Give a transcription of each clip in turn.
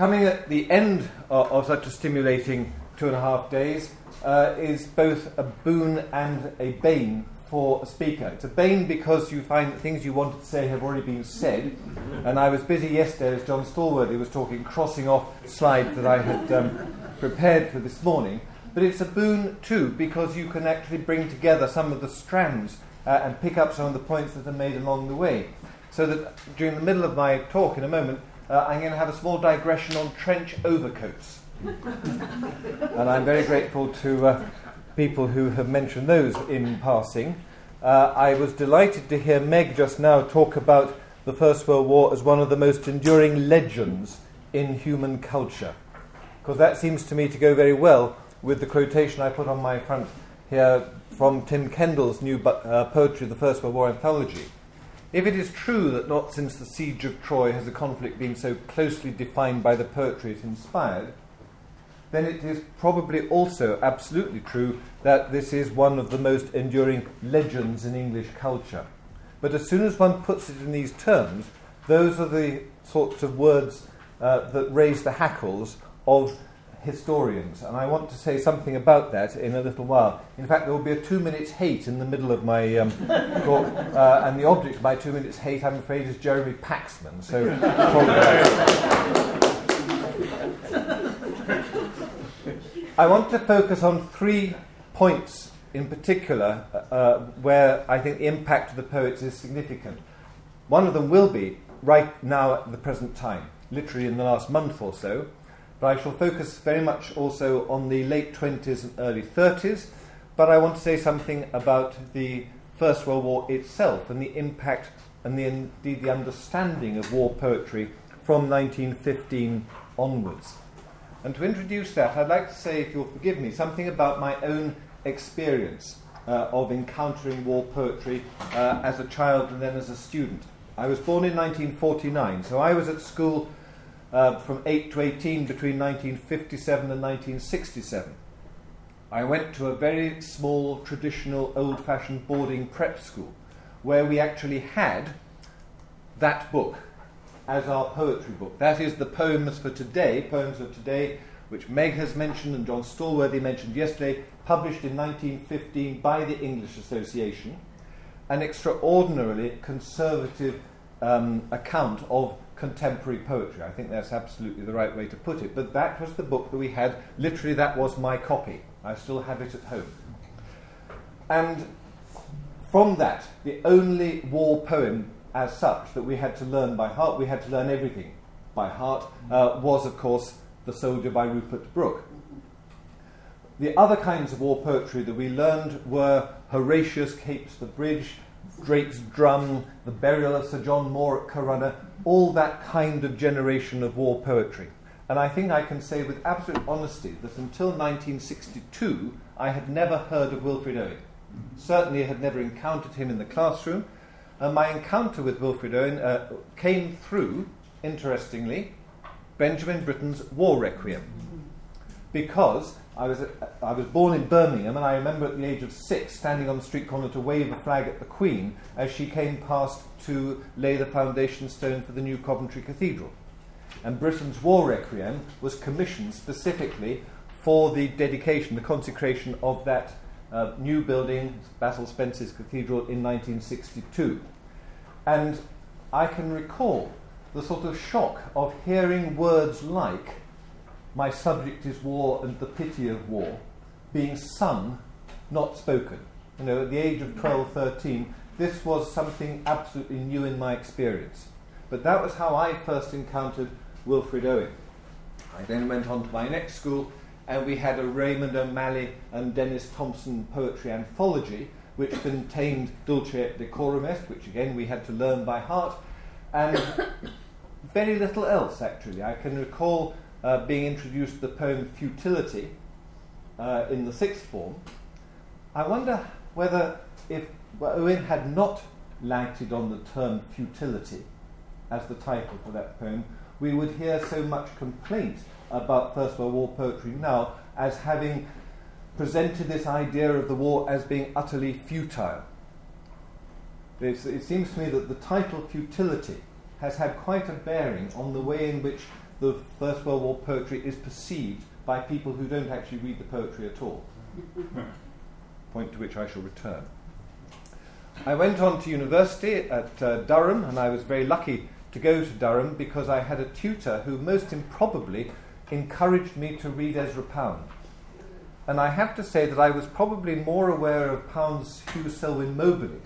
coming at the end of, of, such a stimulating two and a half days uh, is both a boon and a bane for a speaker. It's a bane because you find that things you wanted to say have already been said. And I was busy yesterday, as John Stallworthy was talking, crossing off slides that I had um, prepared for this morning. But it's a boon too because you can actually bring together some of the strands uh, and pick up some of the points that are made along the way. So that during the middle of my talk in a moment, uh, I'm going to have a small digression on trench overcoats. and I'm very grateful to uh, people who have mentioned those in passing. Uh, I was delighted to hear Meg just now talk about the First World War as one of the most enduring legends in human culture. Because that seems to me to go very well with the quotation I put on my front here from Tim Kendall's new uh, poetry, The First World War Anthology. If it is true that not since the siege of Troy has a conflict been so closely defined by the poetry it inspired, then it is probably also absolutely true that this is one of the most enduring legends in English culture. But as soon as one puts it in these terms, those are the sorts of words uh, that raise the hackles of historians, and I want to say something about that in a little while. In fact, there will be a two minutes hate in the middle of my um, talk, uh, and the object of my two minutes hate, I'm afraid, is Jeremy Paxman. So, I want to focus on three points in particular uh, where I think the impact of the poets is significant. One of them will be right now at the present time, literally in the last month or so. But I shall focus very much also on the late 20s and early 30s. But I want to say something about the First World War itself and the impact and the, indeed the understanding of war poetry from 1915 onwards. And to introduce that, I'd like to say, if you'll forgive me, something about my own experience uh, of encountering war poetry uh, as a child and then as a student. I was born in 1949, so I was at school uh, from 8 to 18 between 1957 and 1967. I went to a very small, traditional, old fashioned boarding prep school where we actually had that book as our poetry book. That is the poems for today, poems of today, which Meg has mentioned and John Stallworthy mentioned yesterday, published in 1915 by the English Association, an extraordinarily conservative um, account of contemporary poetry. I think that's absolutely the right way to put it. But that was the book that we had. Literally, that was my copy. I still have it at home. And from that, the only war poem as such that we had to learn by heart, we had to learn everything by heart, uh, was, of course, The Soldier by Rupert Brooke. The other kinds of war poetry that we learned were Horatius Capes the Bridge, Drake's Drum, The Burial of Sir John Moore at Corunna, all that kind of generation of war poetry. And I think I can say with absolute honesty that until 1962, I had never heard of Wilfred Owen. Certainly had never encountered him in the classroom. And my encounter with Wilfred Owen uh, came through, interestingly, Benjamin Britten's War Requiem. Because I was, I was born in Birmingham, and I remember at the age of six standing on the street corner to wave a flag at the Queen as she came past to lay the foundation stone for the new Coventry Cathedral. And Britten's War Requiem was commissioned specifically for the dedication, the consecration of that uh, new building, Basil Spencer's Cathedral, in 1962. And I can recall the sort of shock of hearing words like my subject is war and the pity of war, being sung, not spoken. You know, at the age of 12, 13, this was something absolutely new in my experience. But that was how I first encountered Wilfred Owen. I then went on to my next school, and we had a Raymond O'Malley and Denys Thompson poetry anthology, which contained Dulce et Decorum Est, which again we had to learn by heart, and very little else actually. I can recall uh, being introduced the poem Futility uh, in the sixth form, I wonder whether if Owen had not lighted on the term futility as the title for that poem, we would hear so much complaint about First World War poetry now as having presented this idea of the war as being utterly futile. It's, it seems to me that the title futility has had quite a bearing on the way in which the First World War poetry is perceived by people who don't actually read the poetry at all. Point to which I shall return. I went on to university at uh, Durham, and I was very lucky to go to Durham because I had a tutor who most improbably encouraged me to read Ezra Pound. And I have to say that I was probably more aware of Pound's Hugh Selwyn Mauberley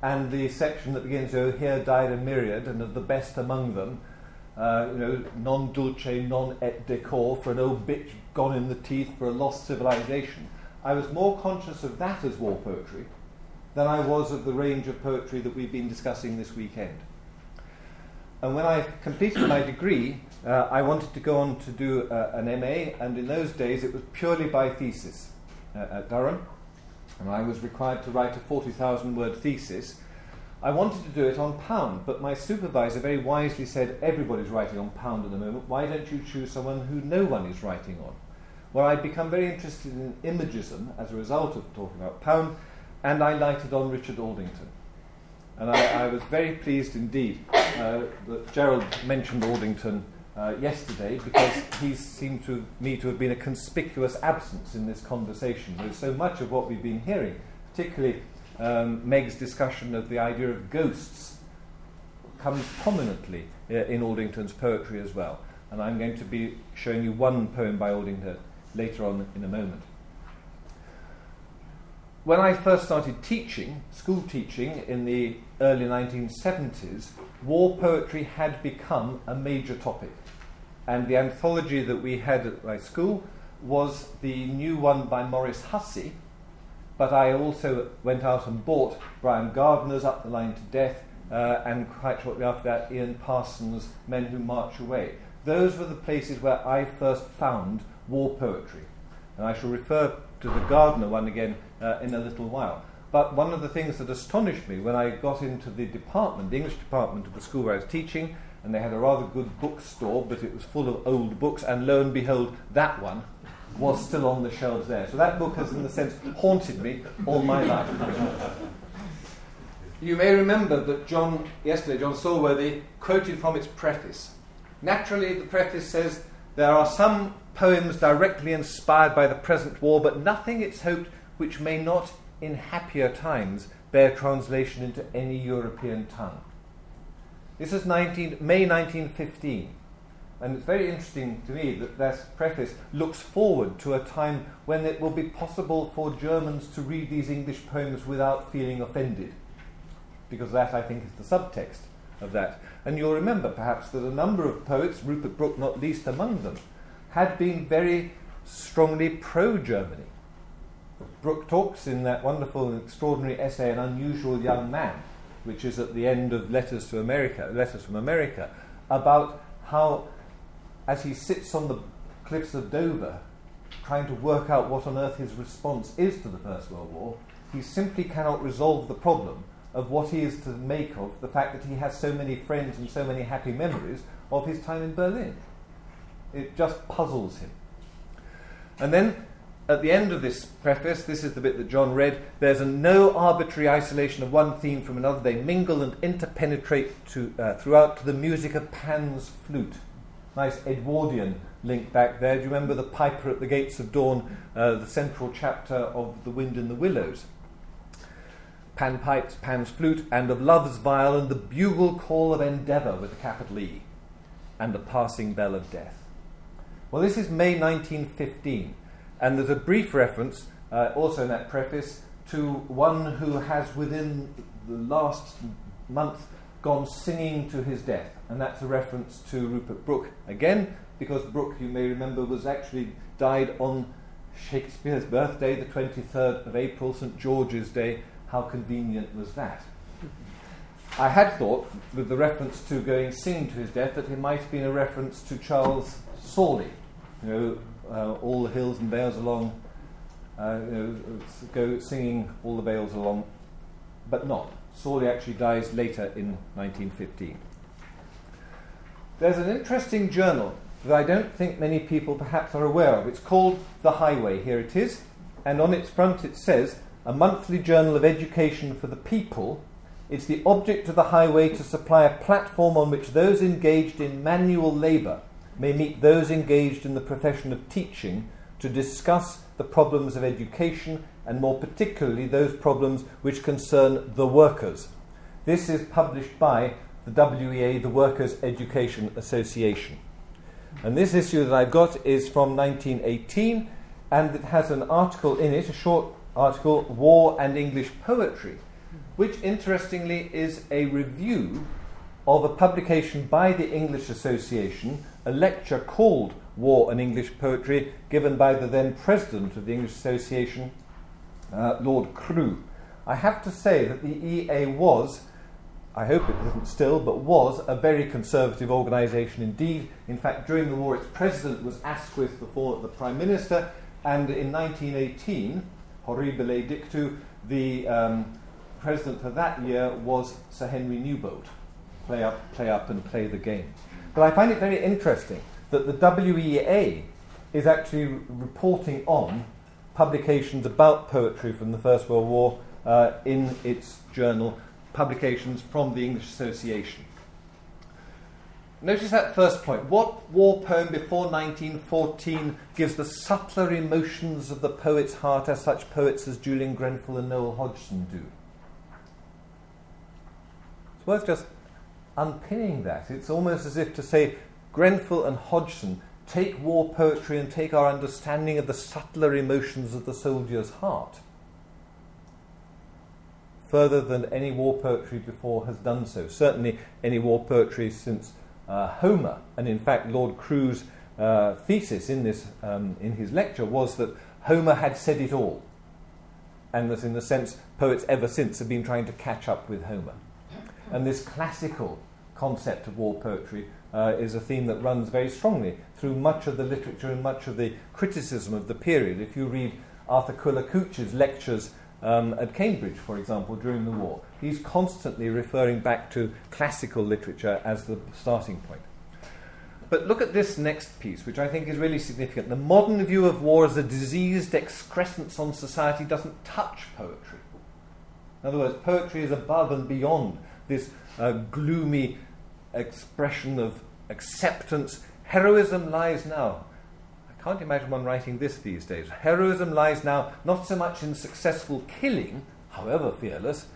and the section that begins, Oh, here died a myriad, and of the best among them, uh, you know, non dulce, non et decor, for an old bitch gone in the teeth for a lost civilization. I was more conscious of that as war poetry than I was of the range of poetry that we've been discussing this weekend. And when I completed my degree, uh, I wanted to go on to do uh, an MA, and in those days it was purely by thesis uh, at Durham, and I was required to write a 40,000 word thesis. I wanted to do it on Pound, but my supervisor very wisely said, Everybody's writing on Pound at the moment, why don't you choose someone who no one is writing on? Well, I'd become very interested in imagism as a result of talking about Pound, and I lighted on Richard Aldington. And I, I was very pleased indeed uh, that Gerald mentioned Aldington uh, yesterday because he seemed to me to have been a conspicuous absence in this conversation. There's so much of what we've been hearing, particularly um, Meg's discussion of the idea of ghosts, comes prominently uh, in Aldington's poetry as well. And I'm going to be showing you one poem by Aldington later on in a moment when I first started teaching, school teaching in the early 1970s, war poetry had become a major topic. And the anthology that we had at my school was the new one by Maurice Hussey, but I also went out and bought Brian Gardner's Up the Line to Death, uh, and quite shortly after that, Ian Parsons' Men Who March Away. Those were the places where I first found war poetry. And I shall refer to the Gardner one again uh, in a little while. But one of the things that astonished me when I got into the department, the English department of the school where I was teaching, and they had a rather good bookstore, but it was full of old books, and lo and behold, that one was still on the shelves there. So that book has, in a sense, haunted me all my life. you may remember that John, yesterday, John Stallworthy quoted from its preface. Naturally, the preface says, There are some poems directly inspired by the present war, but nothing, it's hoped, which may not in happier times bear translation into any European tongue. This is 19, May 1915, and it's very interesting to me that this preface looks forward to a time when it will be possible for Germans to read these English poems without feeling offended, because that, I think, is the subtext of that. And you'll remember perhaps that a number of poets, Rupert Brooke not least among them, had been very strongly pro Germany. Brooke talks in that wonderful and extraordinary essay, An Unusual Young Man, which is at the end of Letters to America, Letters from America, about how, as he sits on the cliffs of Dover, trying to work out what on earth his response is to the First World War, he simply cannot resolve the problem of what he is to make of the fact that he has so many friends and so many happy memories of his time in Berlin. It just puzzles him. And then at the end of this preface, this is the bit that John read, there's a no arbitrary isolation of one theme from another. They mingle and interpenetrate to, uh, throughout to the music of Pan's flute. Nice Edwardian link back there. Do you remember the Piper at the Gates of Dawn, uh, the central chapter of The Wind in the Willows? Pan pipes, Pan's flute, and of love's viol, and the bugle call of endeavour with a capital E, and the passing bell of death. Well, this is May 1915, and there's a brief reference uh, also in that preface to one who has within the last month gone singing to his death, and that's a reference to Rupert Brooke again, because Brooke, you may remember, was actually died on Shakespeare's birthday, the 23rd of April, St George's Day. How convenient was that? I had thought, with the reference to going singing to his death, that it might have been a reference to Charles Sorley, you know, uh, all the hills and vales along, uh, you know, go singing all the vales along, but not. Sorley actually dies later in 1915. There's an interesting journal that I don't think many people perhaps are aware of. It's called The Highway. Here it is. And on its front it says, a monthly journal of education for the people. It's the object of the highway to supply a platform on which those engaged in manual labour may meet those engaged in the profession of teaching to discuss the problems of education and more particularly those problems which concern the workers. This is published by the WEA, the Workers' Education Association. And this issue that I've got is from 1918 and it has an article in it, a short article, War and English Poetry, which interestingly is a review of a publication by the English Association, a lecture called War and English Poetry, given by the then president of the English Association, uh, Lord Crewe. I have to say that the EA was, I hope it isn't still, but was a very conservative organisation indeed. In fact, during the war, its president was Asquith before the Prime Minister, and in 1918, horribile dictu, the um, president for that year was Sir Henry Newbolt play up, play up, and play the game. But I find it very interesting that the WEA is actually reporting on publications about poetry from the First World War uh, in its journal, publications from the English Association. Notice that first point. What war poem before 1914 gives the subtler emotions of the poet's heart as such poets as Julian Grenfell and Noel Hodgson do? It's worth just unpinning that. It's almost as if to say Grenfell and Hodgson take war poetry and take our understanding of the subtler emotions of the soldier's heart further than any war poetry before has done so. Certainly, any war poetry since uh, Homer, and in fact, Lord Crewe's uh, thesis in this um, in his lecture was that Homer had said it all, and that in a sense, poets ever since have been trying to catch up with Homer. And this classical concept of war poetry uh, is a theme that runs very strongly through much of the literature and much of the criticism of the period. If you read Arthur Couch's lectures um, at Cambridge, for example, during the war, he's constantly referring back to classical literature as the starting point. But look at this next piece, which I think is really significant. The modern view of war as a diseased excrescence on society doesn't touch poetry. In other words, poetry is above and beyond this uh, gloomy expression of acceptance. Heroism lies now. I can't imagine one writing this these days. Heroism lies now not so much in successful killing, however fearless,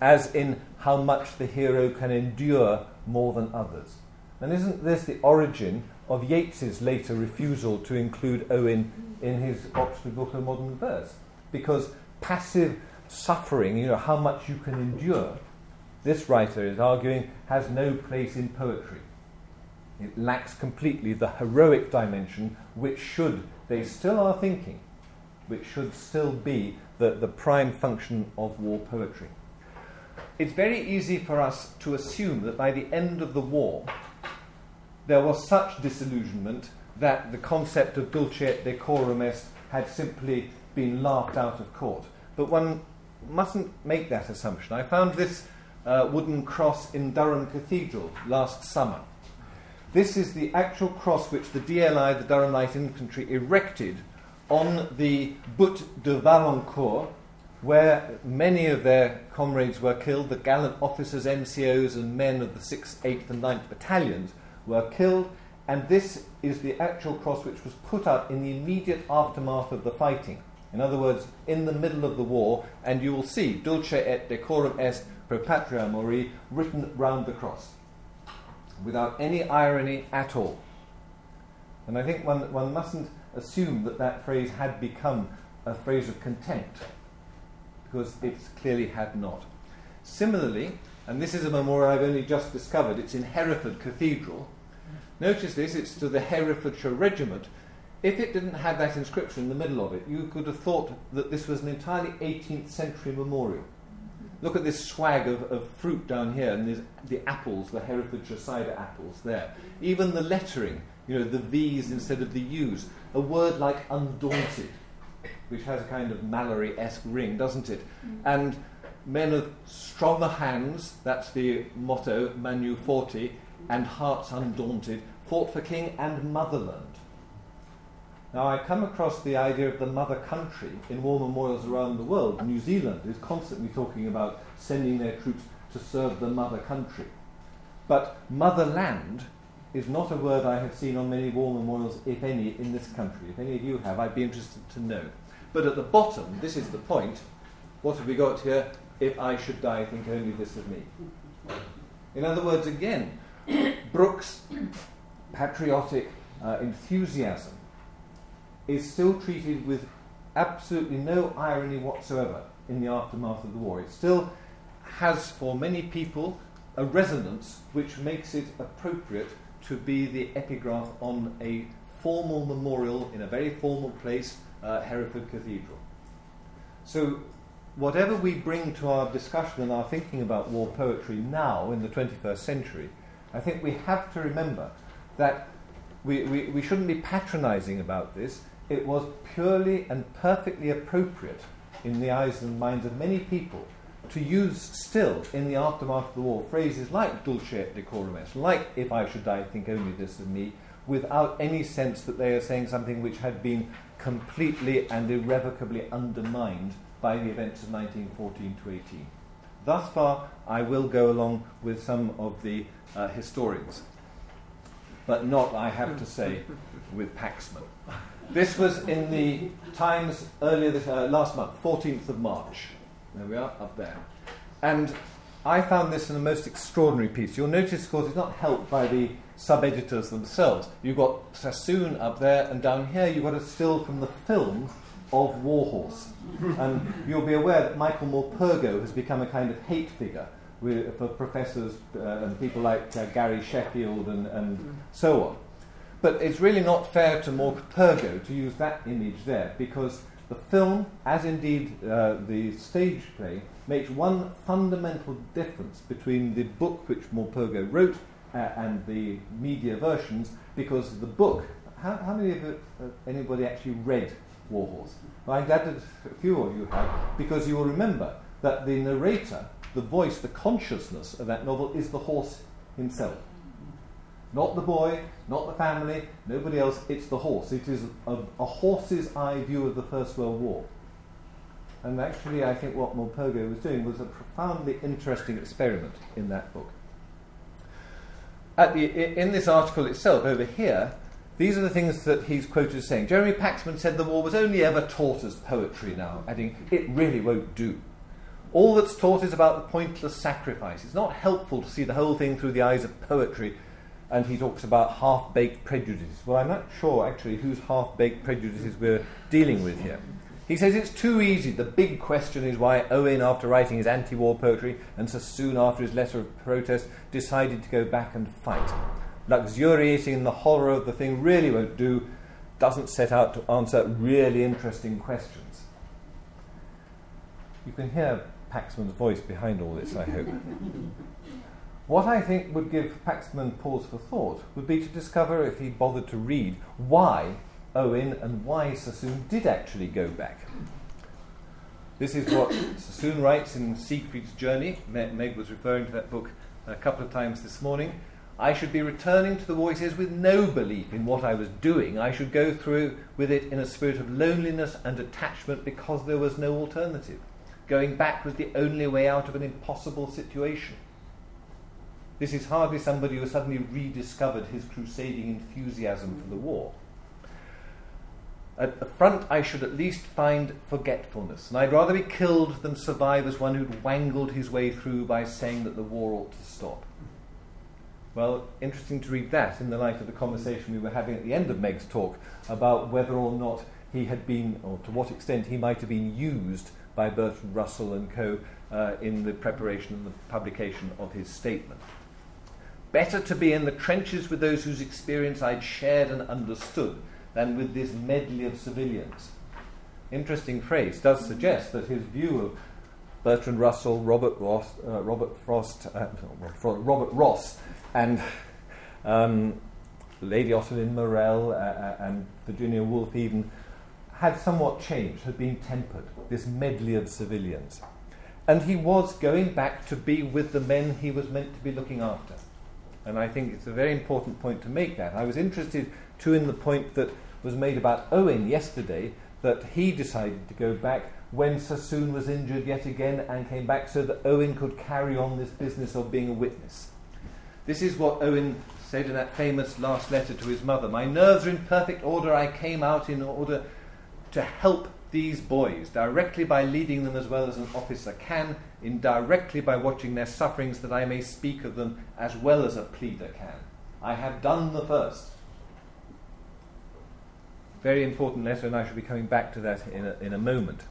as in how much the hero can endure more than others. And isn't this the origin of Yeats's later refusal to include Owen in his Oxford Book of Modern Verse? Because passive suffering, you know, how much you can endure, this writer is arguing, has no place in poetry. It lacks completely the heroic dimension, which should, they still are thinking, which should still be the, the prime function of war poetry. It's very easy for us to assume that by the end of the war, there was such disillusionment that the concept of dulce et decorum est had simply been laughed out of court. But one mustn't make that assumption. I found this uh, wooden cross in Durham Cathedral last summer. This is the actual cross which the DLI, the Durham Light Infantry, erected on the Butte de Warlencourt, where many of their comrades were killed. The gallant officers, NCOs, and men of the 6th, 8th, and 9th battalions were killed. And this is the actual cross which was put up in the immediate aftermath of the fighting. In other words, in the middle of the war, and you will see dulce et decorum est pro patria mori written round the cross without any irony at all. And I think one, one mustn't assume that that phrase had become a phrase of contempt, because it clearly had not. Similarly, and this is a memorial I've only just discovered, it's in Hereford Cathedral. Notice this, it's to the Herefordshire Regiment. If it didn't have that inscription in the middle of it, you could have thought that this was an entirely 18th century memorial. Look at this swag of, of fruit down here, and there's the apples, the Herefordshire cider apples there. Even the lettering, you know, the V's instead of the U's. A word like undaunted, which has a kind of Malory esque ring, doesn't it? Mm. And men of stronger hands, that's the motto, Manu Forti, and hearts undaunted, fought for king and motherland. Now, I come across the idea of the mother country in war memorials around the world. New Zealand is constantly talking about sending their troops to serve the mother country. But motherland is not a word I have seen on many war memorials, if any, in this country. If any of you have, I'd be interested to know. But at the bottom, this is the point. What have we got here? If I should die, think only this of me. In other words, again, Brooke's patriotic uh, enthusiasm is still treated with absolutely no irony whatsoever in the aftermath of the war. It still has, for many people, a resonance which makes it appropriate to be the epigraph on a formal memorial in a very formal place, uh, Hereford Cathedral. So, whatever we bring to our discussion and our thinking about war poetry now in the 21st century, I think we have to remember that we, we, we shouldn't be patronizing about this. It was purely and perfectly appropriate in the eyes and minds of many people to use still in the aftermath of the war phrases like dulce et decorum est, like if I should die, think only this of me, without any sense that they are saying something which had been completely and irrevocably undermined by the events of 1914 to 18. Thus far, I will go along with some of the uh, historians, but not, I have to say, with Paxman. This was in the Times earlier this, uh, last month, 14th of March. There we are, up there. And I found this in a most extraordinary piece. You'll notice, of course, it's not helped by the sub editors themselves. You've got Sassoon up there, and down here you've got a still from the film of Warhorse. and you'll be aware that Michael Morpurgo has become a kind of hate figure with, for professors uh, and people like uh, Gary Sheffield and, and so on. But it's really not fair to Morpurgo to use that image there because the film, as indeed uh, the stage play, makes one fundamental difference between the book which Morpurgo wrote uh, and the media versions, because the book, how, how many of it, uh, anybody actually read Warhorse? Well, I'm glad that a few of you have, because you will remember that the narrator, the voice, the consciousness of that novel is the horse himself. Not the boy, not the family, nobody else, it's the horse. It is a, a horse's eye view of the First World War. And actually, I think what Morpurgo was doing was a profoundly interesting experiment in that book. The, in this article itself, over here, these are the things that he's quoted as saying. Jeremy Paxman said the war was only ever taught as poetry now, adding, it really won't do. All that's taught is about the pointless sacrifice. It's not helpful to see the whole thing through the eyes of poetry and he talks about half baked prejudices. Well, I'm not sure actually whose half baked prejudices we're dealing with here. He says it's too easy. The big question is why Owen, after writing his anti war poetry, and so soon after his letter of protest, decided to go back and fight. Luxuriating in the horror of the thing really won't do, doesn't set out to answer really interesting questions. You can hear Paxman's voice behind all this, I hope. What I think would give Paxman pause for thought would be to discover, if he bothered to read, why Owen and why Sassoon did actually go back. This is what Sassoon writes in Siegfried's Journey. Meg was referring to that book a couple of times this morning. I should be returning to the says, with no belief in what I was doing. I should go through with it in a spirit of loneliness and attachment because there was no alternative. Going back was the only way out of an impossible situation. This is hardly somebody who has suddenly rediscovered his crusading enthusiasm for the war. At the front, I should at least find forgetfulness, and I'd rather be killed than survive as one who'd wangled his way through by saying that the war ought to stop. Well, interesting to read that in the light of the conversation we were having at the end of Meg's talk about whether or not he had been, or to what extent he might have been used by Bertrand Russell and co. Uh, in the preparation and the publication of his statement. Better to be in the trenches with those whose experience I'd shared and understood than with this medley of civilians. Interesting phrase does suggest that his view of Bertrand Russell, Robert Ross, uh, Robert Frost, uh, Robert Ross, and um, Lady Ottoline Morrell uh, uh, and Virginia Woolf even had somewhat changed, had been tempered. This medley of civilians, and he was going back to be with the men he was meant to be looking after. And I think it's a very important point to make that. I was interested too in the point that was made about Owen yesterday that he decided to go back when Sassoon was injured yet again and came back so that Owen could carry on this business of being a witness. This is what Owen said in that famous last letter to his mother, My nerves are in perfect order. I came out in order to help these boys, directly by leading them as well as an officer can, indirectly by watching their sufferings, that I may speak of them as well as a pleader can. I have done the first. Very important letter, and I shall be coming back to that in a, in a moment.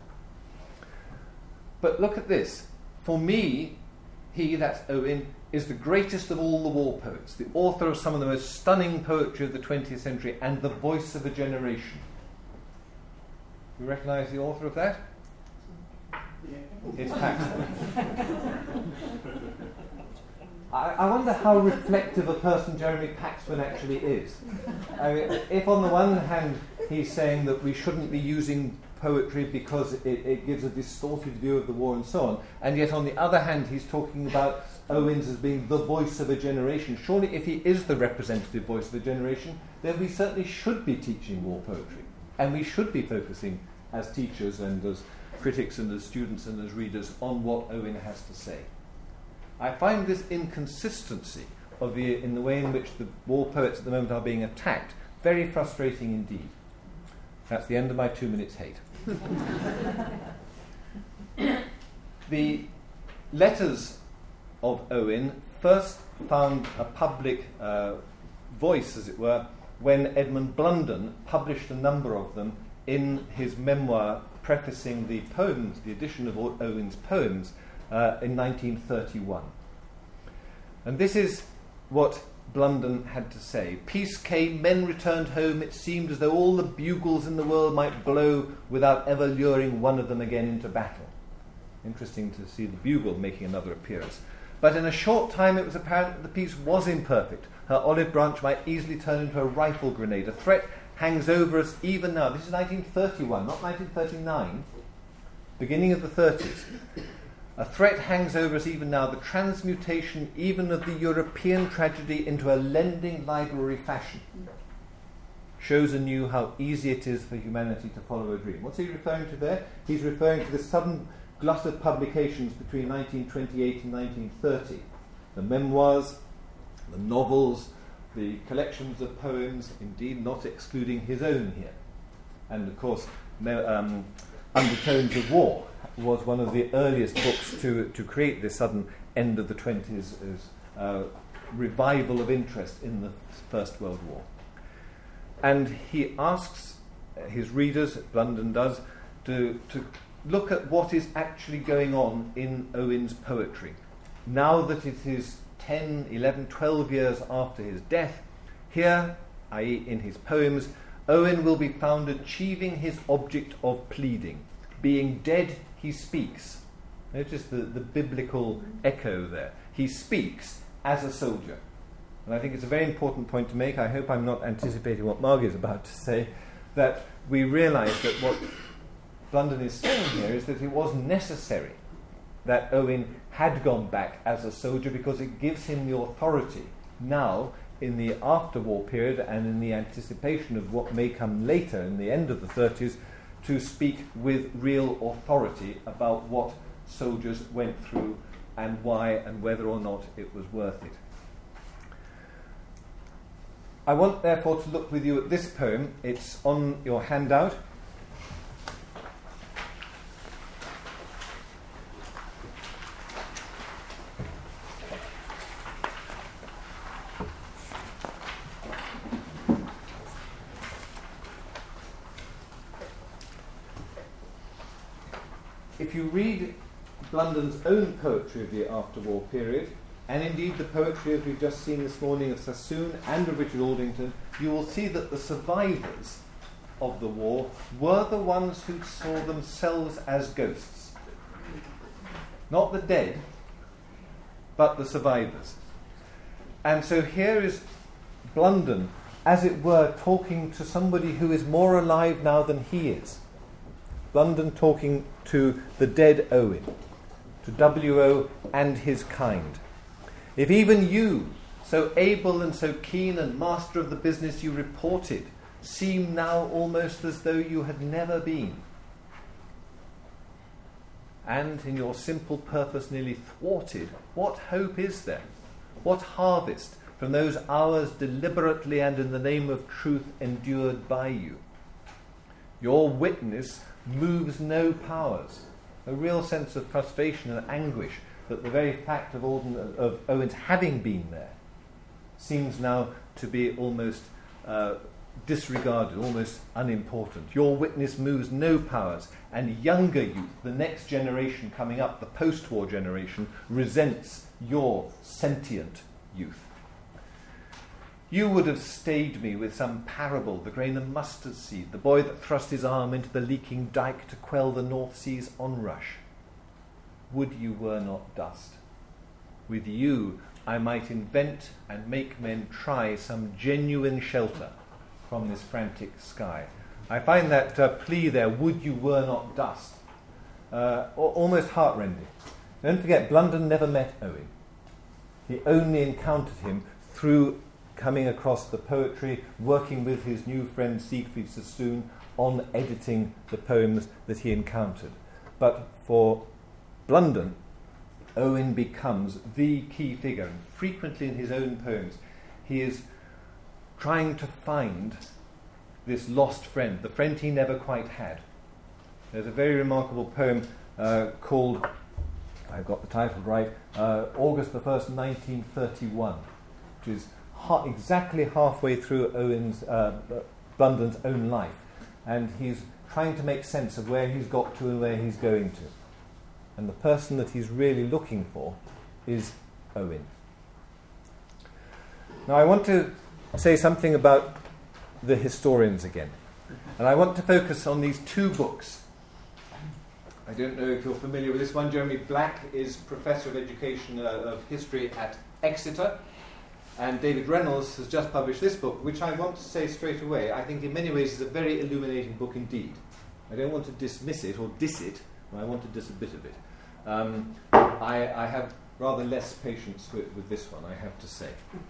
But look at this. For me, he, that's Owen, is the greatest of all the war poets, the author of some of the most stunning poetry of the 20th century, and the voice of a generation. You recognise the author of that? It's Paxman. I, wonder how reflective a person Jeremy Paxman actually is. I mean, if on the one hand he's saying that we shouldn't be using poetry because it, it, gives a distorted view of the war and so on, and yet on the other hand he's talking about Owens as being the voice of a generation. Surely, if he is the representative voice of a generation, then we certainly should be teaching war poetry, and we should be focusing as teachers and as critics and as students and as readers on what Owen has to say. I find this inconsistency of the, in the way in which the war poets at the moment are being attacked very frustrating indeed. That's the end of my two minutes hate. the letters of Owen first found a public uh, voice, as it were, when Edmund Blunden published a number of them in his memoir prefacing the poems, the edition of Owen's poems, uh, in 1931. And this is what Blunden had to say. Peace came, men returned home. It seemed as though all the bugles in the world might blow without ever luring one of them again into battle. Interesting to see the bugle making another appearance. But in a short time, it was apparent that the peace was imperfect. Her olive branch might easily turn into a rifle grenade. A threat hangs over us even now. This is 1931, not 1939, beginning of the 30s. A threat hangs over us even now, the transmutation even of the European tragedy into a lending library fashion shows anew how easy it is for humanity to follow a dream. What's he referring to there? He's referring to the sudden glut of publications between 1928 and 1930. The memoirs, the novels, the collections of poems, indeed not excluding his own here. And of course, um, Undertones of War was one of the earliest books to, to create this sudden end of the 20s uh, revival of interest in the First World War. And he asks his readers, Blunden does, to, to look at what is actually going on in Owen's poetry. Now that it is 10, 11, 12 years after his death, here, i.e., in his poems, Owen will be found achieving his object of pleading. Being dead he speaks. Notice the, the biblical echo there. He speaks as a soldier. And I think it's a very important point to make. I hope I'm not anticipating what Margie is about to say. That we realize that what Blunden is saying here is that it was necessary that Owen had gone back as a soldier because it gives him the authority now in the after war period and in the anticipation of what may come later in the end of the 30s to speak with real authority about what soldiers went through and why and whether or not it was worth it. I want, therefore, to look with you at this poem. It's on your handout. you read Blunden's own poetry of the after-war period, and indeed the poetry as we've just seen this morning of Sassoon and of Richard Aldington, you will see that the survivors of the war were the ones who saw themselves as ghosts. Not the dead, but the survivors. And so here is Blunden, as it were, talking to somebody who is more alive now than he is. Blunden talking to the dead Owen, to W.O. and his kind. If even you, so able and so keen and master of the business you reported, seem now almost as though you had never been, and in your simple purpose nearly thwarted, what hope is there? What harvest, from those hours deliberately and in the name of truth endured by you. Your witness moves no powers. A real sense of frustration and anguish that the very fact of, Alden, of Owen's having been there seems now to be almost uh, disregarded, almost unimportant. Your witness moves no powers, and younger youth, the next generation coming up, the post war generation, resents your sentient youth. You would have stayed me with some parable, the grain of mustard seed, the boy that thrust his arm into the leaking dike to quell the North Sea's onrush. Would you were not dust. With you, I might invent and make men try some genuine shelter from this frantic sky. I find that uh, plea there, would you were not dust, uh, almost heartrending. Don't forget, Blunden never met Owen. He only encountered him through coming across the poetry, working with his new friend Siegfried Sassoon on editing the poems that he encountered. But for Blunden, Owen becomes the key figure, and frequently in his own poems, he is trying to find this lost friend, the friend he never quite had. There's a very remarkable poem uh, called, I've got the title right, uh, August the 1st, 1931, which is ha- exactly halfway through Owen's, uh, own life. And he's trying to make sense of where he's got to and where he's going to. And the person that he's really looking for is Owen. Now, I want to say something about the historians again. And I want to focus on these two books. I don't know if you're familiar with this one. Jeremy Black is Professor of Education uh, of History at Exeter. And David Reynolds has just published this book, which I want to say straight away, I think in many ways is a very illuminating book indeed. I don't want to dismiss it or diss it, I want to diss a bit of it. Um, I, I, have rather less patience with, with this one, I have to say.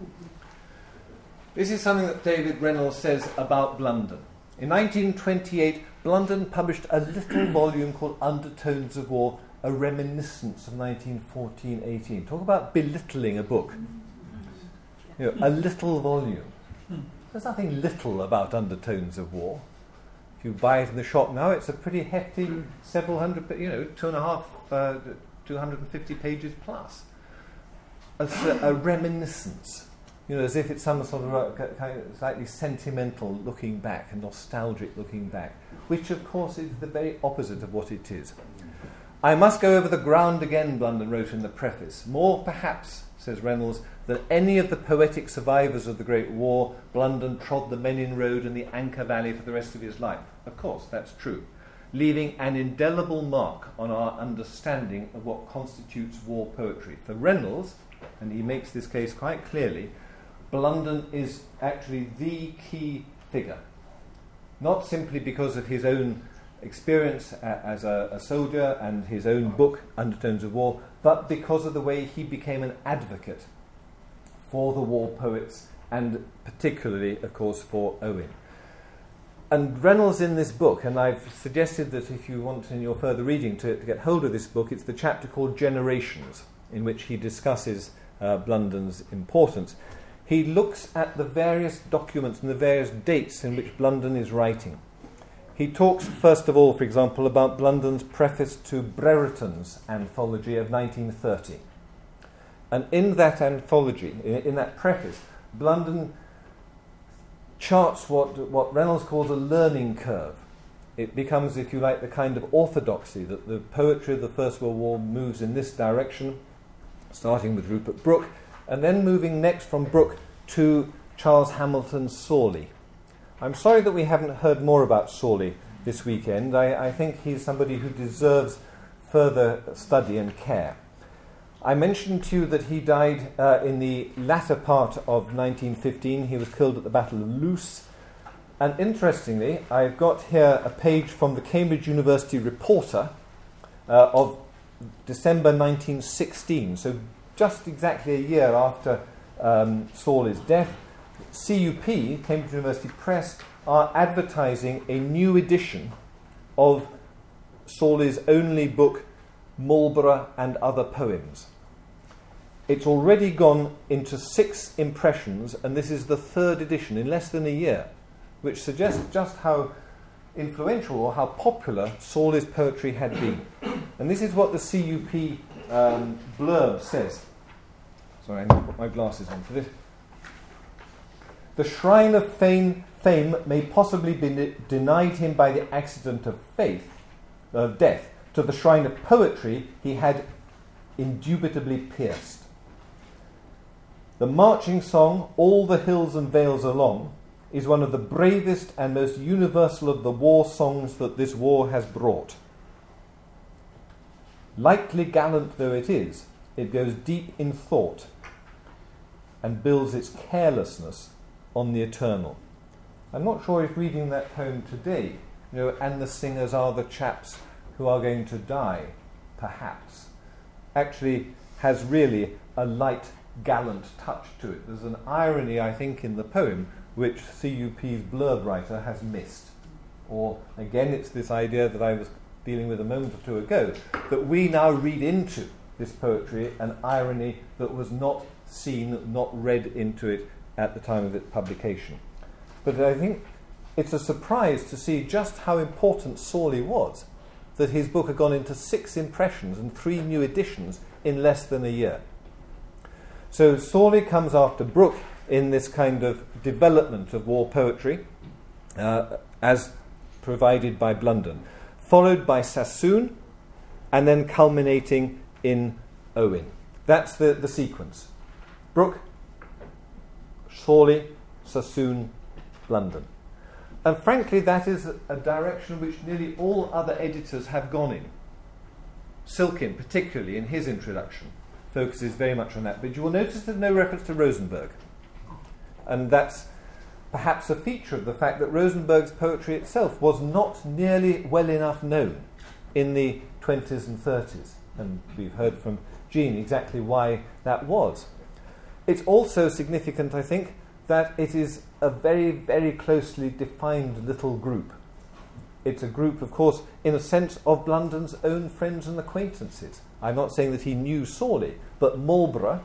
This is something that David Reynolds says about Blunden. In 1928, Blunden published a little volume called Undertones of War, a reminiscence of 1914-18. Talk about belittling a book you know, a little volume. There's nothing little about undertones of war. If you buy it in the shop now, it's a pretty hefty several hundred, you know, two and a half, uh, 250 pages plus. It's a, a, reminiscence, you know, as if it's some sort of a, kind of slightly sentimental looking back, a nostalgic looking back, which of course is the very opposite of what it is. I must go over the ground again, Blunden wrote in the preface. More, perhaps, says Reynolds, than any of the poetic survivors of the Great War, Blunden trod the Menin Road and the Ancre Valley for the rest of his life. Of course, that's true. Leaving an indelible mark on our understanding of what constitutes war poetry. For Reynolds, and he makes this case quite clearly, Blunden is actually the key figure. Not simply because of his own experience as a, a, soldier and his own book, Undertones of War, but because of the way he became an advocate for the war poets and particularly, of course, for Owen. And Reynolds in this book, and I've suggested that if you want in your further reading to, to get hold of this book, it's the chapter called Generations, in which he discusses uh, Blunden's importance. He looks at the various documents and the various dates in which Blunden is writing. He talks, first of all, for example, about Blunden's preface to Brereton's anthology of 1930. And in that anthology, in, that preface, Blunden charts what, what Reynolds calls a learning curve. It becomes, if you like, the kind of orthodoxy that the poetry of the First World War moves in this direction, starting with Rupert Brooke, and then moving next from Brooke to Charles Hamilton Sorley. I'm sorry that we haven't heard more about Sorley this weekend. I, I think he's somebody who deserves further study and care. I mentioned to you that he died uh, in the latter part of 1915. He was killed at the Battle of Loos. And interestingly, I've got here a page from the Cambridge University Reporter uh, of December 1916, so just exactly a year after um, Sorley's death. CUP, Cambridge University Press, are advertising a new edition of Sorley's only book, Marlborough and Other Poems. It's already gone into six impressions, and this is the third edition in less than a year, which suggests just how influential or how popular Sorley's poetry had been. And this is what the CUP um, blurb says. Sorry, I need to put my glasses on for this. The shrine of fame, fame may possibly be denied him by the accident of faith, of death. To the shrine of poetry he had indubitably pierced. The marching song, All the Hills and Vales Along, is one of the bravest and most universal of the war songs that this war has brought. Lightly gallant though it is, it goes deep in thought and builds its carelessness on the eternal. I'm not sure if reading that poem today, you know, and the singers are the chaps who are going to die, perhaps, actually has really a light, gallant touch to it. There's an irony, I think, in the poem which CUP's blurb writer has missed. Or again, it's this idea that I was dealing with a moment or two ago that we now read into this poetry an irony that was not seen, not read into it at the time of its publication. But I think it's a surprise to see just how important Sorley was, that his book had gone into six impressions and three new editions in less than a year. So Sorley comes after Brooke in this kind of development of war poetry, uh, as provided by Blunden, followed by Sassoon, and then culminating in Owen. That's the, the sequence. Brooke, Sorley, Sassoon, Blunden. And frankly, that is a direction which nearly all other editors have gone in. Silkin, particularly in his introduction, focuses very much on that. But you will notice there's no reference to Rosenberg. And that's perhaps a feature of the fact that Rosenberg's poetry itself was not nearly well enough known in the 20s and 30s. And we've heard from Jean exactly why that was. It's also significant, I think, that it is a very, very closely defined little group. It's a group, of course, in a sense, of Blunden's own friends and acquaintances. I'm not saying that he knew Sorley, but Marlborough,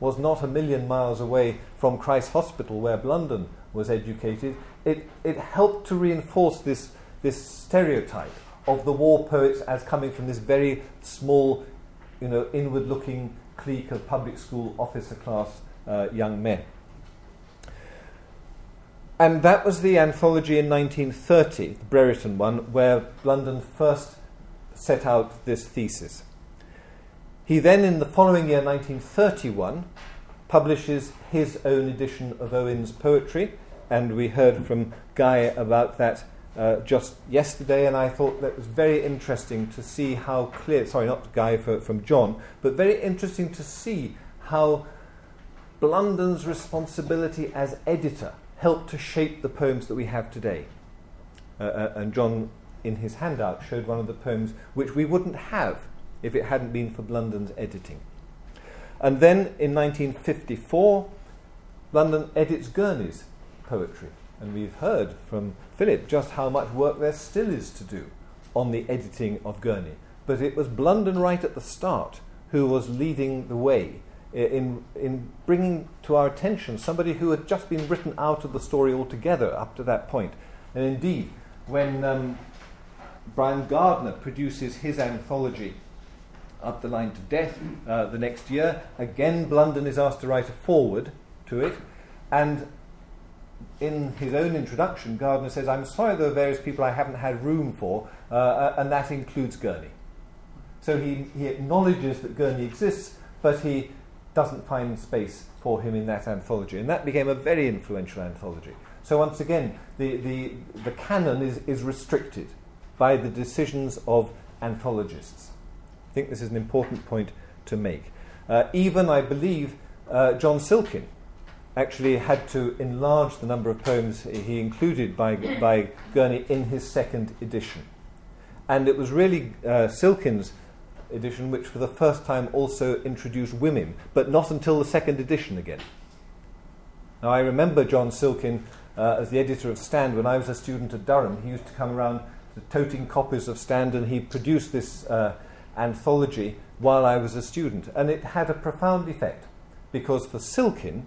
was not a million miles away from Christ Hospital where Blunden was educated, it, it helped to reinforce this, this stereotype of the war poets as coming from this very small, you know, inward looking clique of public school officer class uh, young men. And that was the anthology in 1930, the Brereton one, where Blunden first set out this thesis. He then, in the following year, 1931, publishes his own edition of Owen's poetry, and we heard from Guy about that uh, just yesterday, and I thought that was very interesting to see how clear, sorry, not Guy for, from John, but very interesting to see how Blunden's responsibility as editor helped to shape the poems that we have today. Uh, uh, and John, in his handout, showed one of the poems which we wouldn't have if it hadn't been for Blunden's editing. And then in 1954, Blunden edits Gurney's poetry. And we've heard from Philip just how much work there still is to do on the editing of Gurney. But it was Blunden right at the start who was leading the way in, in bringing to our attention somebody who had just been written out of the story altogether up to that point. And indeed, when um, Brian Gardner produces his anthology up the line to death uh, the next year. Again, Blunden is asked to write a foreword to it, and in his own introduction, Gardner says, I'm sorry there are various people I haven't had room for, uh, uh, and that includes Gurney. So he, he acknowledges that Gurney exists, but he doesn't find space for him in that anthology. And that became a very influential anthology. So once again, the, the, the canon is, is restricted by the decisions of anthologists. I think this is an important point to make. Uh, even, I believe, uh, John Silkin actually had to enlarge the number of poems he included by, by Gurney in his second edition. And it was really uh, Silkin's edition which, for the first time, also introduced women, but not until the second edition again. Now, I remember John Silkin uh, as the editor of Stand when I was a student at Durham. He used to come around to toting copies of Stand, and he produced this uh, anthology while I was a student, and it had a profound effect because for Silkin,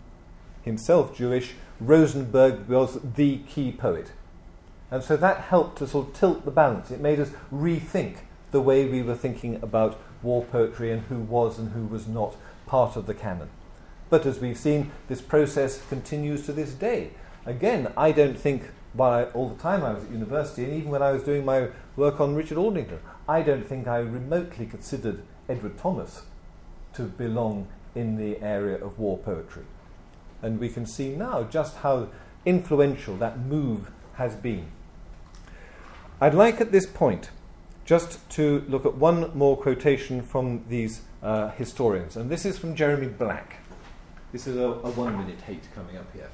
himself Jewish, Rosenberg was the key poet. And so that helped to sort of tilt the balance. It made us rethink the way we were thinking about war poetry and who was and who was not part of the canon. But as we've seen, this process continues to this day. Again, I don't think, by all the time I was at university, and even when I was doing my work on Richard Aldington, I don't think I remotely considered Edward Thomas to belong in the area of war poetry. And we can see now just how influential that move has been. I'd like at this point just to look at one more quotation from these uh, historians, and this is from Jeremy Black. This is a, a one minute hate coming up here.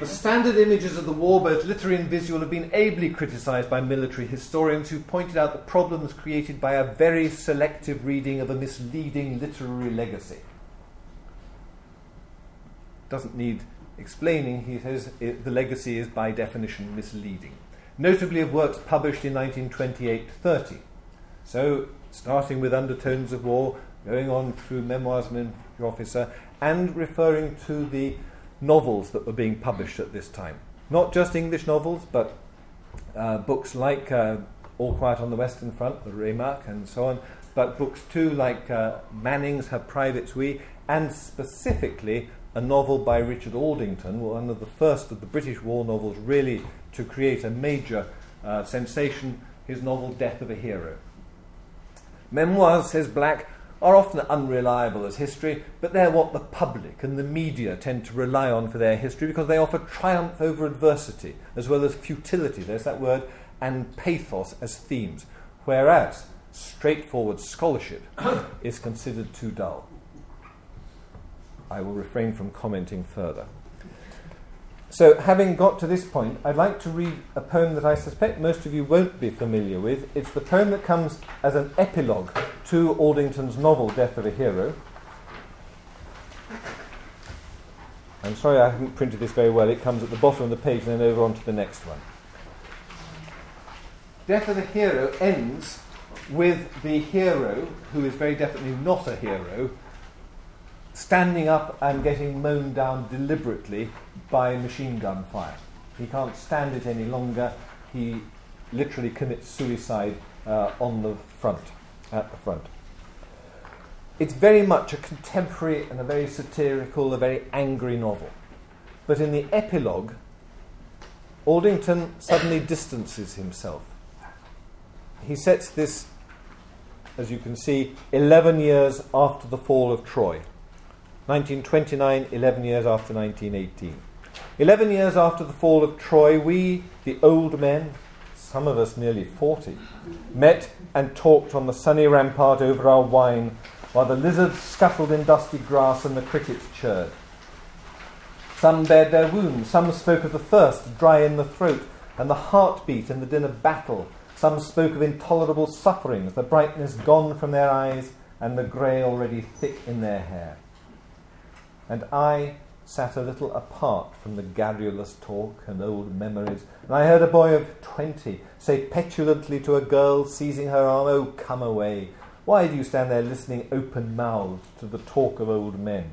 The standard images of the war, both literary and visual, have been ably criticised by military historians who pointed out the problems created by a very selective reading of a misleading literary legacy. Doesn't need explaining, he says it, the legacy is by definition misleading, notably of works published in 1928 30. So, starting with Undertones of War, going on through Memoirs of an Infantry Officer, and referring to the novels that were being published at this time. Not just English novels, but uh, books like uh, All Quiet on the Western Front, the Remarque, and so on, but books too like uh, Manning's Her Privates We, and specifically a novel by Richard Aldington, one of the first of the British war novels really to create a major uh, sensation, his novel Death of a Hero. Memoirs, says Black, are often unreliable as history, but they're what the public and the media tend to rely on for their history because they offer triumph over adversity, as well as futility, there's that word, and pathos as themes, whereas straightforward scholarship is considered too dull. I will refrain from commenting further. So, having got to this point, I'd like to read a poem that I suspect most of you won't be familiar with. It's the poem that comes as an epilogue to Aldington's novel, Death of a Hero. I'm sorry I haven't printed this very well. It comes at the bottom of the page and then over onto the next one. Death of a Hero ends with the hero, who is very definitely not a hero, standing up and getting mown down deliberately by machine gun fire. He can't stand it any longer. He literally commits suicide uh, on the front, at the front. It's very much a contemporary and a very satirical, a very angry novel. But in the epilogue, Aldington suddenly distances himself. He sets this, as you can see, 11 years after the fall of Troy. 1929, 11 years after 1918. 11 years after the fall of Troy, we, the old men, some of us nearly 40, met and talked on the sunny rampart over our wine while the lizards scuttled in dusty grass and the crickets chirred. Some bared their wounds, some spoke of the thirst dry in the throat and the heartbeat in the din of battle. Some spoke of intolerable sufferings, the brightness gone from their eyes and the grey already thick in their hair and I sat a little apart from the garrulous talk and old memories, and I heard a boy of twenty say petulantly to a girl seizing her arm, Oh, come away. Why do you stand there listening open mouthed to the talk of old men?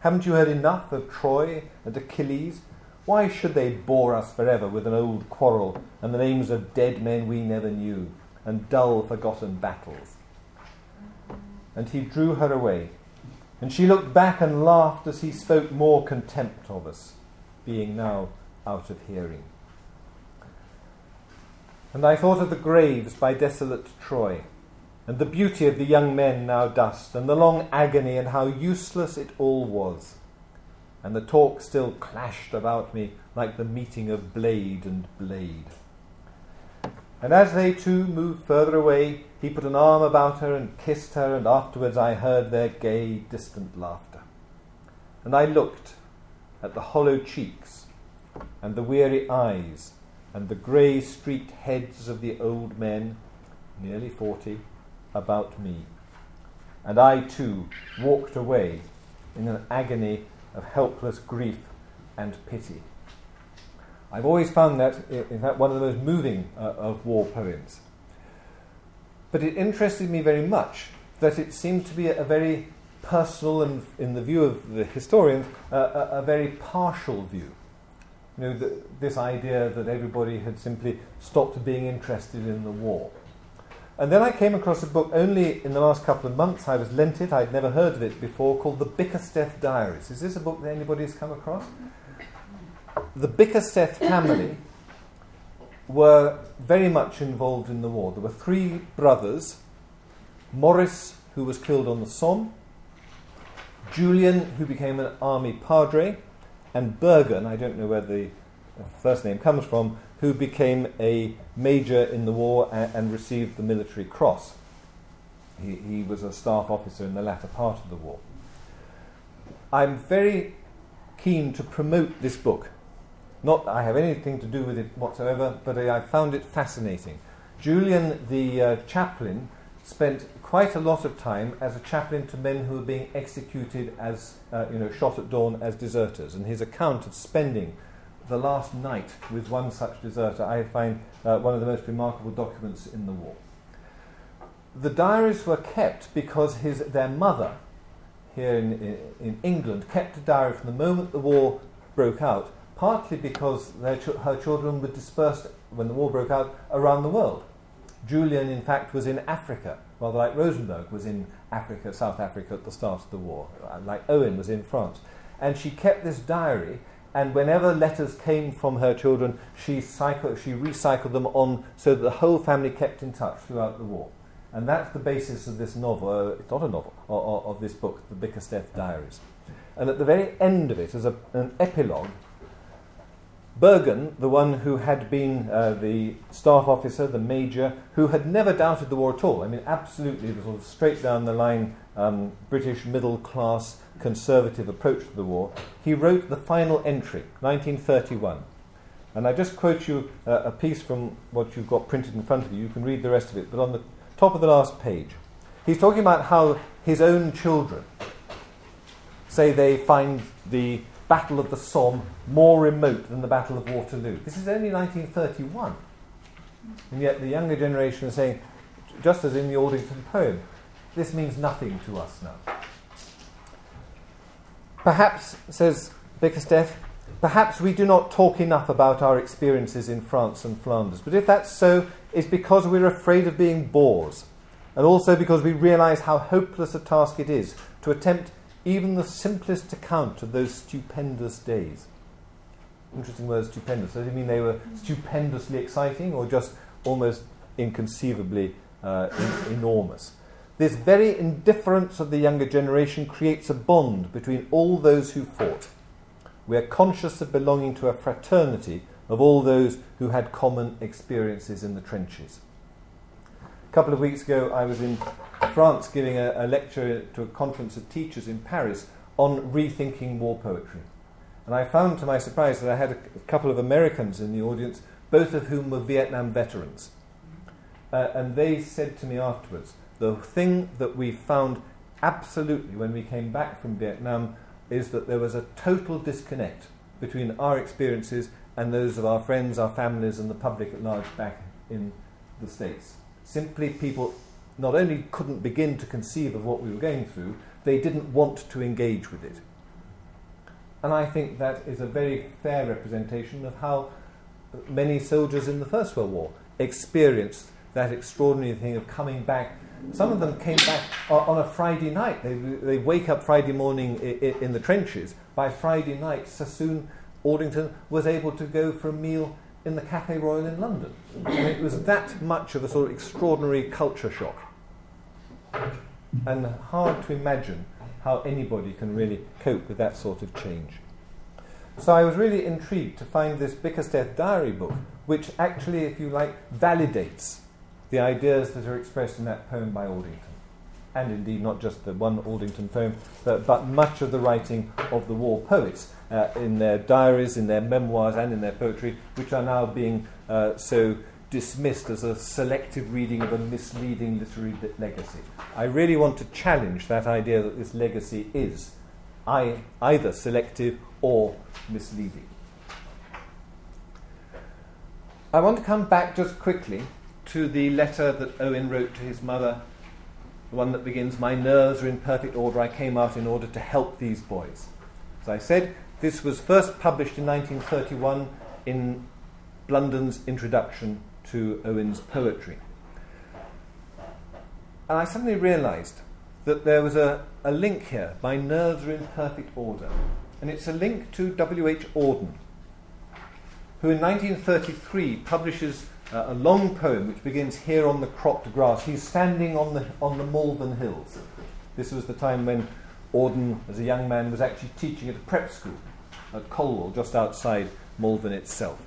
Haven't you heard enough of Troy and Achilles? Why should they bore us forever with an old quarrel and the names of dead men we never knew, and dull forgotten battles? And he drew her away and she looked back and laughed as he spoke more contempt of us, being now out of hearing. And I thought of the graves by desolate Troy, and the beauty of the young men now dust, and the long agony, and how useless it all was. And the talk still clashed about me like the meeting of blade and blade. And as they two moved further away, he put an arm about her and kissed her, and afterwards I heard their gay, distant laughter. And I looked at the hollow cheeks, and the weary eyes, and the grey streaked heads of the old men, nearly forty, about me. And I too walked away in an agony of helpless grief and pity. I've always found that, in fact, one of the most moving uh, of war poems. But it interested me very much that it seemed to be a, very personal and, in the view of the historians, uh, a, a, very partial view. You know, the, this idea that everybody had simply stopped being interested in the war. And then I came across a book only in the last couple of months. I was lent it, I'd never heard of it before, called The Bickersteth Diaries. Is this a book that anybody has come across? The Bickersteth family were very much involved in the war. There were three brothers Maurice, who was killed on the Somme, Julian, who became an army padre, and Burgon, I don't know where the first name comes from, who became a major in the war and, and received the military cross. He, he was a staff officer in the latter part of the war. I'm very keen to promote this book. Not that I have anything to do with it whatsoever, but I, found it fascinating. Julian, the uh, chaplain, spent quite a lot of time as a chaplain to men who were being executed as, uh, you know, shot at dawn as deserters. And his account of spending the last night with one such deserter, I find uh, one of the most remarkable documents in the war. The diaries were kept because his, their mother, here in, in England, kept a diary from the moment the war broke out, partly because ch- her children were dispersed when the war broke out around the world. Julian, in fact, was in Africa, rather like Rosenberg was in Africa, South Africa at the start of the war, uh, like Owen was in France. And she kept this diary and whenever letters came from her children, she, she recycled them on so that the whole family kept in touch throughout the war. And that's the basis of this novel, uh, it's not a novel, of, of, this book, The Bickersteth Diaries. And at the very end of it, as a, an epilogue, Burgon, the one who had been uh, the staff officer, the major, who had never doubted the war at all, I mean, absolutely, the sort of straight down the line um, British middle class conservative approach to the war, he wrote the final entry, 1931. And I just quote you uh, a piece from what you've got printed in front of you. You can read the rest of it, but on the top of the last page, he's talking about how his own children say they find the Battle of the Somme more remote than the Battle of Waterloo. This is only 1931. And yet the younger generation are saying, just as in the Aldington poem, this means nothing to us now. Perhaps, says Bickersteth, perhaps we do not talk enough about our experiences in France and Flanders. But if that's so, it's because we're afraid of being bores, and also because we realise how hopeless a task it is to attempt even the simplest account of those stupendous days. Interesting word, stupendous. Does it mean they were stupendously exciting or just almost inconceivably uh, in- enormous? This very indifference of the younger generation creates a bond between all those who fought. We are conscious of belonging to a fraternity of all those who had common experiences in the trenches. A couple of weeks ago, I was in France giving a, a lecture to a conference of teachers in Paris on rethinking war poetry. And I found to my surprise that I had a, a couple of Americans in the audience, both of whom were Vietnam veterans. Uh, and they said to me afterwards, the thing that we found absolutely when we came back from Vietnam is that there was a total disconnect between our experiences and those of our friends, our families, and the public at large back in the States. Simply, people not only couldn't begin to conceive of what we were going through, they didn't want to engage with it. And I think that is a very fair representation of how many soldiers in the First World War experienced that extraordinary thing of coming back some of them came back on a Friday night. They, they wake up Friday morning in the trenches. By Friday night, Sassoon Aldington was able to go for a meal in the Cafe Royal in London. And it was that much of a sort of extraordinary culture shock. And hard to imagine how anybody can really cope with that sort of change. So I was really intrigued to find this Bickersteth diary book, which actually, if you like, validates the ideas that are expressed in that poem by Aldington. And indeed, not just the one Aldington poem, but, but much of the writing of the war poets uh, in their diaries, in their memoirs, and in their poetry, which are now being uh, so dismissed as a selective reading of a misleading literary legacy. I really want to challenge that idea that this legacy is I, either selective or misleading. I want to come back just quickly to the letter that Owen wrote to his mother the one that begins, My nerves are in perfect order, I came out in order to help these boys. As I said, this was first published in 1931 in Blunden's introduction to Owen's poetry. And I suddenly realized that there was a, a link here. My nerves are in perfect order. And it's a link to W.H. Auden, who in 1933 publishes uh, a long poem which begins here on the cropped grass. He's standing on the, on the Malvern Hills. This was the time when Auden, as a young man, was actually teaching at a prep school at Colwall, just outside Malvern itself.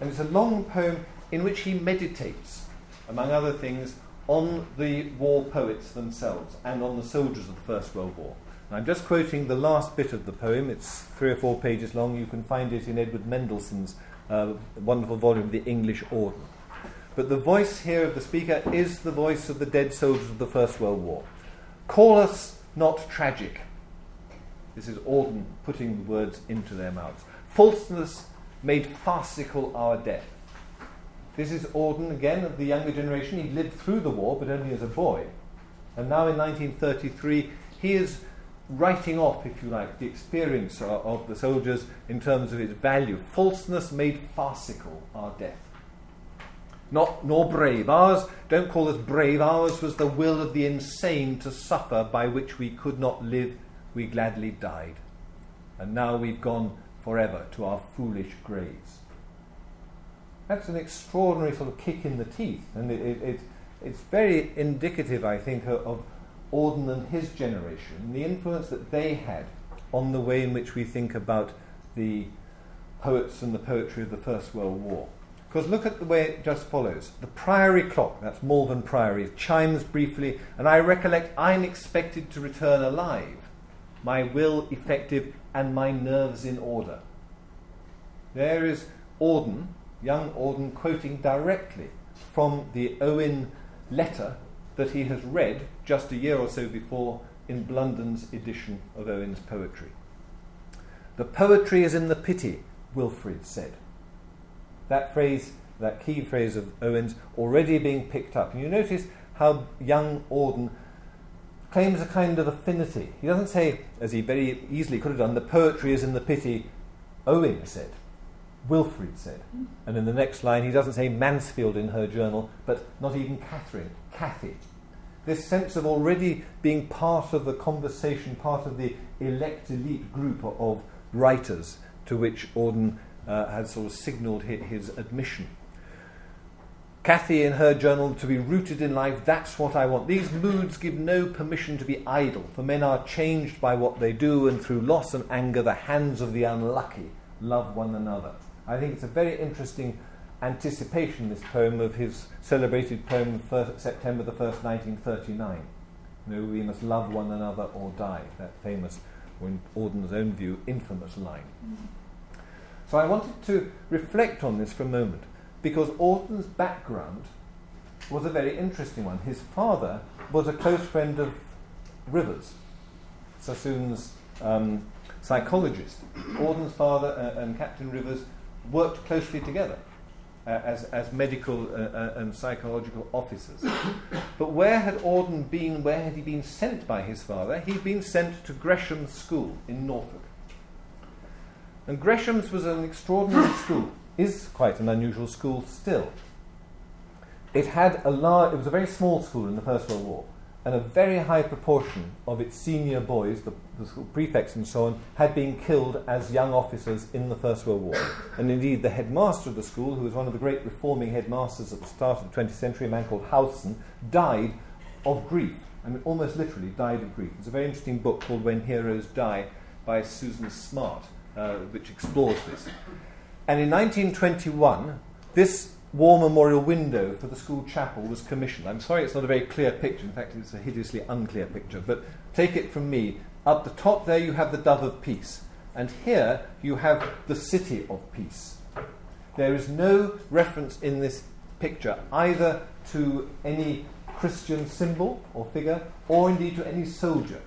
And it's a long poem in which he meditates, among other things, on the war poets themselves and on the soldiers of the First World War. I'm just quoting the last bit of the poem. It's three or four pages long. You can find it in Edward Mendelson's uh, wonderful volume, The English Auden. But the voice here of the speaker is the voice of the dead soldiers of the First World War. Call us not tragic. This is Auden putting words into their mouths. Falseness made farcical our death. This is Auden, again, of the younger generation. He lived through the war, but only as a boy. And now in 1933, he is writing off, if you like, the experience of the soldiers in terms of its value. Falseness made farcical our death. Not nor brave. Ours, don't call us brave, ours was the will of the insane to suffer by which we could not live, we gladly died. And now we've gone forever to our foolish graves. That's an extraordinary sort of kick in the teeth, and it, it, it it's very indicative, I think, of, of Auden and his generation, the influence that they had on the way in which we think about the poets and the poetry of the First World War. Because look at the way it just follows. The priory clock, that's Malvern Priory, chimes briefly, and I recollect I'm expected to return alive, my will effective, and my nerves in order. There is Auden, young Auden, quoting directly from the Owen letter that he has read just a year or so before in Blunden's edition of Owen's poetry. The poetry is in the pity, Wilfred said. That phrase, that key phrase of Owen's, already being picked up. And you notice how young Auden claims a kind of affinity. He doesn't say, as he very easily could have done, the poetry is in the pity, Owen said. Wilfred said. And in the next line, he doesn't say Mansfield in her journal, but not even Katherine, Kathy this sense of already being part of the conversation, part of the elect elite group of writers to which Auden uh, had sort of signalled his, his admission. Kathy, in her journal, to be rooted in life, that's what I want. These moods give no permission to be idle, for men are changed by what they do, and through loss and anger, the hands of the unlucky love one another. I think it's a very interesting anticipation, this poem, of his celebrated poem, first, September the 1st, 1939. You know, we must love one another or die, that famous, or in Auden's own view, infamous line. Mm. So I wanted to reflect on this for a moment, because Auden's background was a very interesting one. His father was a close friend of Rivers, Sassoon's um, psychologist. Auden's father uh, and Captain Rivers worked closely together uh, as, as medical uh, uh, and psychological officers. but where had Auden been? Where had he been sent by his father? He'd been sent to Gresham's School in Norfolk. And Gresham's was an extraordinary school, is quite an unusual school still. It had a large, it was a very small school in the First World War and a very high proportion of its senior boys, the, the prefects and so on, had been killed as young officers in the First World War. And indeed, the headmaster of the school, who was one of the great reforming headmasters at the start of the 20th century, a man called Howson, died of grief. I mean, almost literally died of grief. There's a very interesting book called When Heroes Die by Susan Smart, uh, which explores this. And in 1921, this war memorial window for the school chapel was commissioned. I'm sorry it's not a very clear picture, in fact, it's a hideously unclear picture, but take it from me. Up the top there, you have the dove of peace, and here you have the city of peace. There is no reference in this picture either to any Christian symbol or figure, or indeed to any soldier.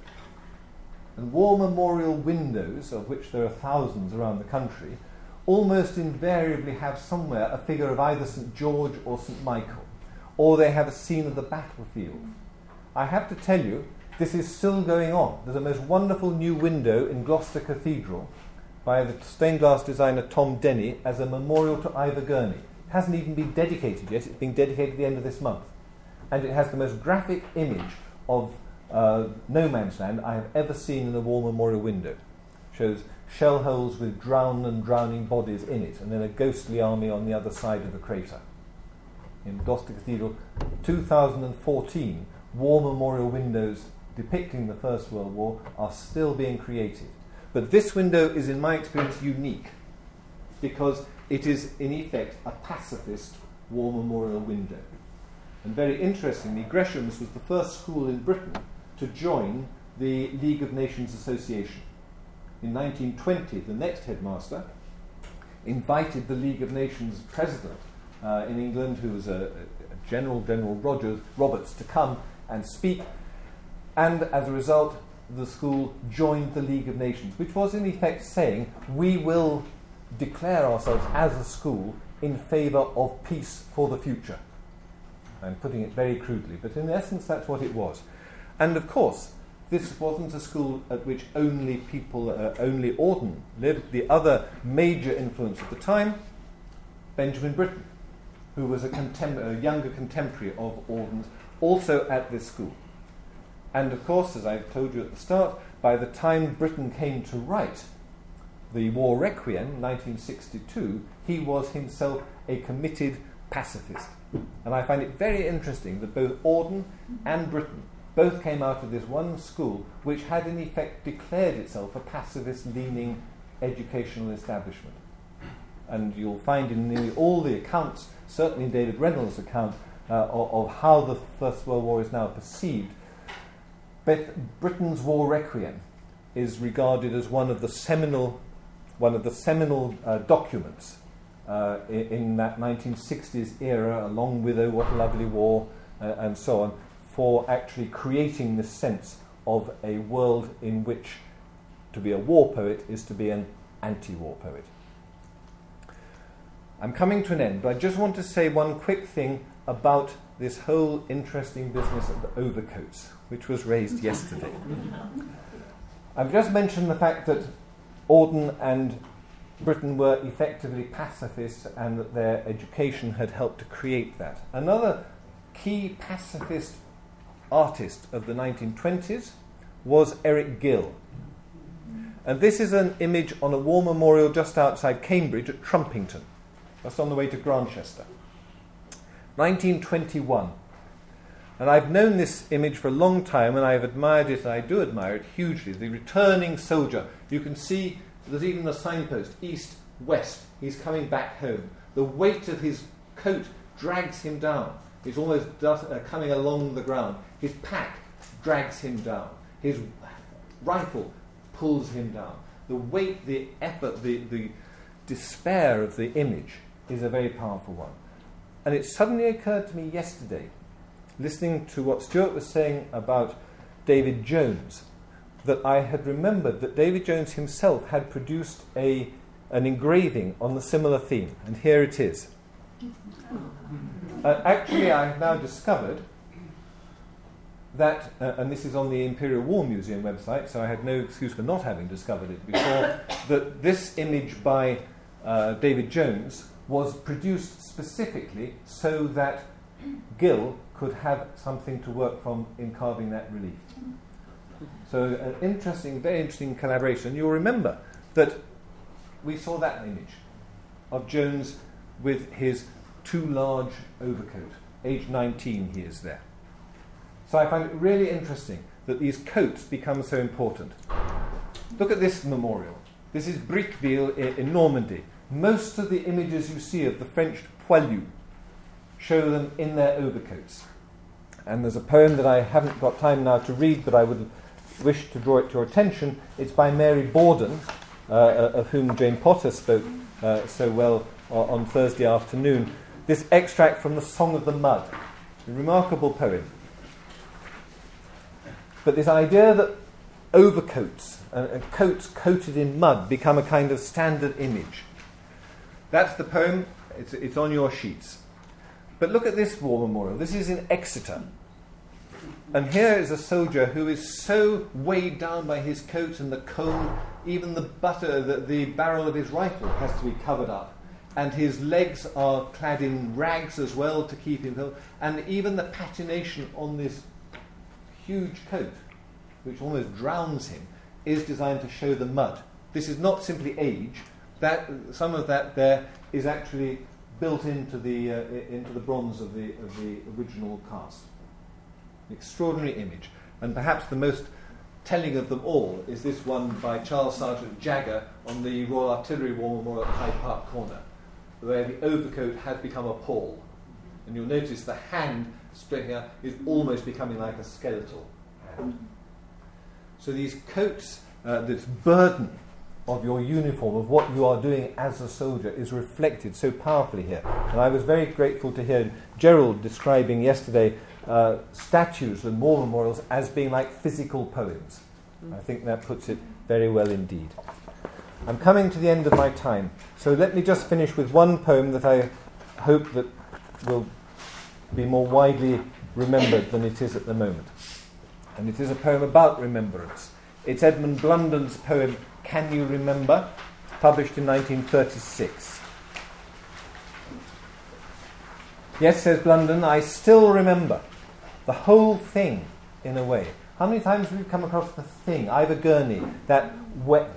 And war memorial windows, of which there are thousands around the country, almost invariably have somewhere a figure of either St. George or St. Michael, or they have a scene of the battlefield. I have to tell you, this is still going on. There's a most wonderful new window in Gloucester Cathedral by the stained glass designer Tom Denny as a memorial to Ivor Gurney. It hasn't even been dedicated yet, it's being dedicated at the end of this month. And it has the most graphic image of uh, no man's land I have ever seen in a war memorial window. Shows shell holes with drowned and drowning bodies in it, and then a ghostly army on the other side of the crater. In Gloucester Cathedral, 2014, war memorial windows depicting the First World War are still being created. But this window is, in my experience, unique because it is, in effect, a pacifist war memorial window. And very interestingly, Gresham's was the first school in Britain to join the League of Nations Association. In 1920, the next headmaster invited the League of Nations president uh, in England, who was a, a General General Rogers Roberts, to come and speak. And as a result, the school joined the League of Nations, which was in effect saying, we will declare ourselves as a school in favour of peace for the future. I'm putting it very crudely, but in essence, that's what it was. And of course, this wasn't a school at which only people, uh, only Auden lived. The other major influence at the time, Benjamin Britten, who was a, contem- a younger contemporary of Auden's, also at this school. And of course, as I told you at the start, by the time Britten came to write the War Requiem, 1962, he was himself a committed pacifist. And I find it very interesting that both Auden and Britten both came out of this one school which had in effect declared itself a pacifist leaning educational establishment. And you'll find in nearly all the accounts, certainly in David Reynolds' account, uh, of, of, how the First World War is now perceived, Beth Britten's War Requiem is regarded as one of the seminal, one of the seminal uh, documents uh, in, in, that 1960s era, along with Oh What a Lovely War uh, and so on, for actually creating this sense of a world in which to be a war poet is to be an anti war poet. I'm coming to an end, but I just want to say one quick thing about this whole interesting business of the overcoats, which was raised yesterday. I've just mentioned the fact that Auden and Britten were effectively pacifists and that their education had helped to create that. Another key pacifist artist of the 1920s was Eric Gill. And this is an image on a war memorial just outside Cambridge at Trumpington. That's on the way to Grantchester. 1921. And I've known this image for a long time and I've admired it, and I do admire it hugely. The returning soldier. You can see there's even a signpost east, west. He's coming back home. The weight of his coat drags him down. He's almost uh, coming along the ground. His pack drags him down. His rifle pulls him down. The weight, the effort, the, the despair of the image is a very powerful one. And it suddenly occurred to me yesterday, listening to what Stuart was saying about David Jones, that I had remembered that David Jones himself had produced a, an engraving on the similar theme. And here it is. Uh, actually, I have now discovered that, uh, and this is on the Imperial War Museum website, so I had no excuse for not having discovered it before, that this image by uh, David Jones was produced specifically so that Gill could have something to work from in carving that relief. So, an interesting, very interesting collaboration. You'll remember that we saw that image of Jones with his too large overcoat. Age 19, he is there. So I find it really interesting that these coats become so important. Look at this memorial. This is Briqueville in Normandy. Most of the images you see of the French poilus show them in their overcoats. And there's a poem that I haven't got time now to read, but I would wish to draw it to your attention. It's by Mary Borden, uh, uh of whom Jane Potter spoke uh, so well Uh, on Thursday afternoon. This extract from the Song of the Mud, a remarkable poem. But this idea that overcoats and, and coats coated in mud become a kind of standard image. That's the poem, it's, it's on your sheets. But look at this war memorial. This is in Exeter. And here is a soldier who is so weighed down by his coat and the cold, even the butter, the, the barrel of his rifle has to be covered up. And his legs are clad in rags as well to keep him. And even the patination on this huge coat, which almost drowns him, is designed to show the mud. This is not simply age. That, some of that there is actually built into the, uh, into the bronze of the, of the original cast. Extraordinary image. And perhaps the most telling of them all is this one by Charles Sargeant Jagger on the Royal Artillery War Memorial at Hyde Park Corner, where the overcoat has become a pall. And you'll notice the hand spreading out is almost becoming like a skeletal hand. So these coats, uh, this burden of your uniform, of what you are doing as a soldier, is reflected so powerfully here. And I was very grateful to hear Gerald describing yesterday uh, statues and war memorials as being like physical poems. I think that puts it very well indeed. I'm coming to the end of my time, so let me just finish with one poem that I hope that will be more widely remembered than it is at the moment. And it is a poem about remembrance. It's Edmund Blunden's poem can You Remember? published in 1936. Yes, says Blunden, I still remember the whole thing in a way. How many times have you come across the thing, Ivor Gurney, that wet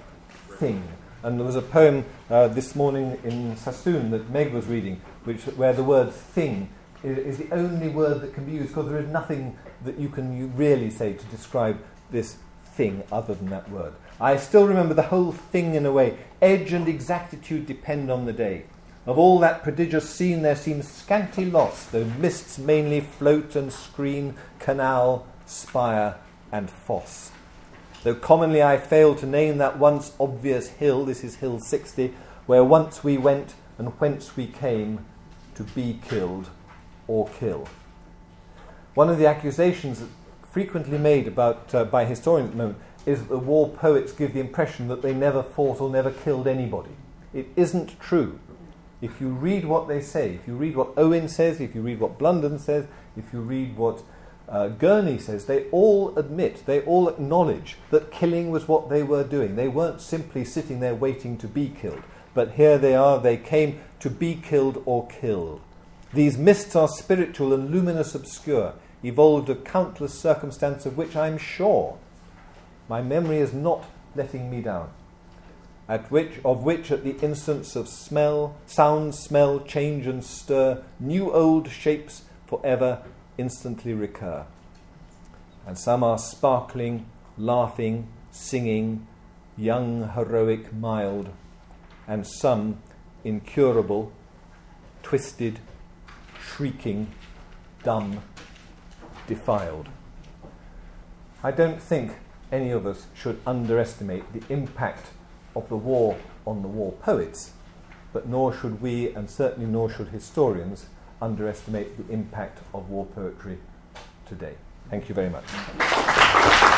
thing? And there was a poem uh, this morning in Sassoon that Meg was reading, which, where the word thing is, the only word that can be used because there is nothing that you can really say to describe this thing other than that word. I still remember the whole thing in a way. Edge and exactitude depend on the day. Of all that prodigious scene there seems scanty loss, though mists mainly float and screen canal, spire, and fosse. Though commonly I fail to name that once obvious hill, this is Hill 60, where once we went and whence we came to be killed or kill. One of the accusations frequently made about, uh, by historians at the moment is that the war poets give the impression that they never fought or never killed anybody. It isn't true. If you read what they say, if you read what Owen says, if you read what Blunden says, if you read what uh, Gurney says, they all admit, they all acknowledge that killing was what they were doing. They weren't simply sitting there waiting to be killed. But here they are, they came to be killed or kill. These mists are spiritual and luminous obscure, evolved of countless circumstance of which I'm sure my memory is not letting me down. At which, of which, at the instance of smell, sound, smell, change, and stir, new old shapes forever instantly recur. And some are sparkling, laughing, singing, young, heroic, mild, and some incurable, twisted, shrieking, dumb, defiled. I don't think any of us should underestimate the impact of the war on the war poets, but nor should we, and certainly nor should historians, underestimate the impact of war poetry today. Thank you very much.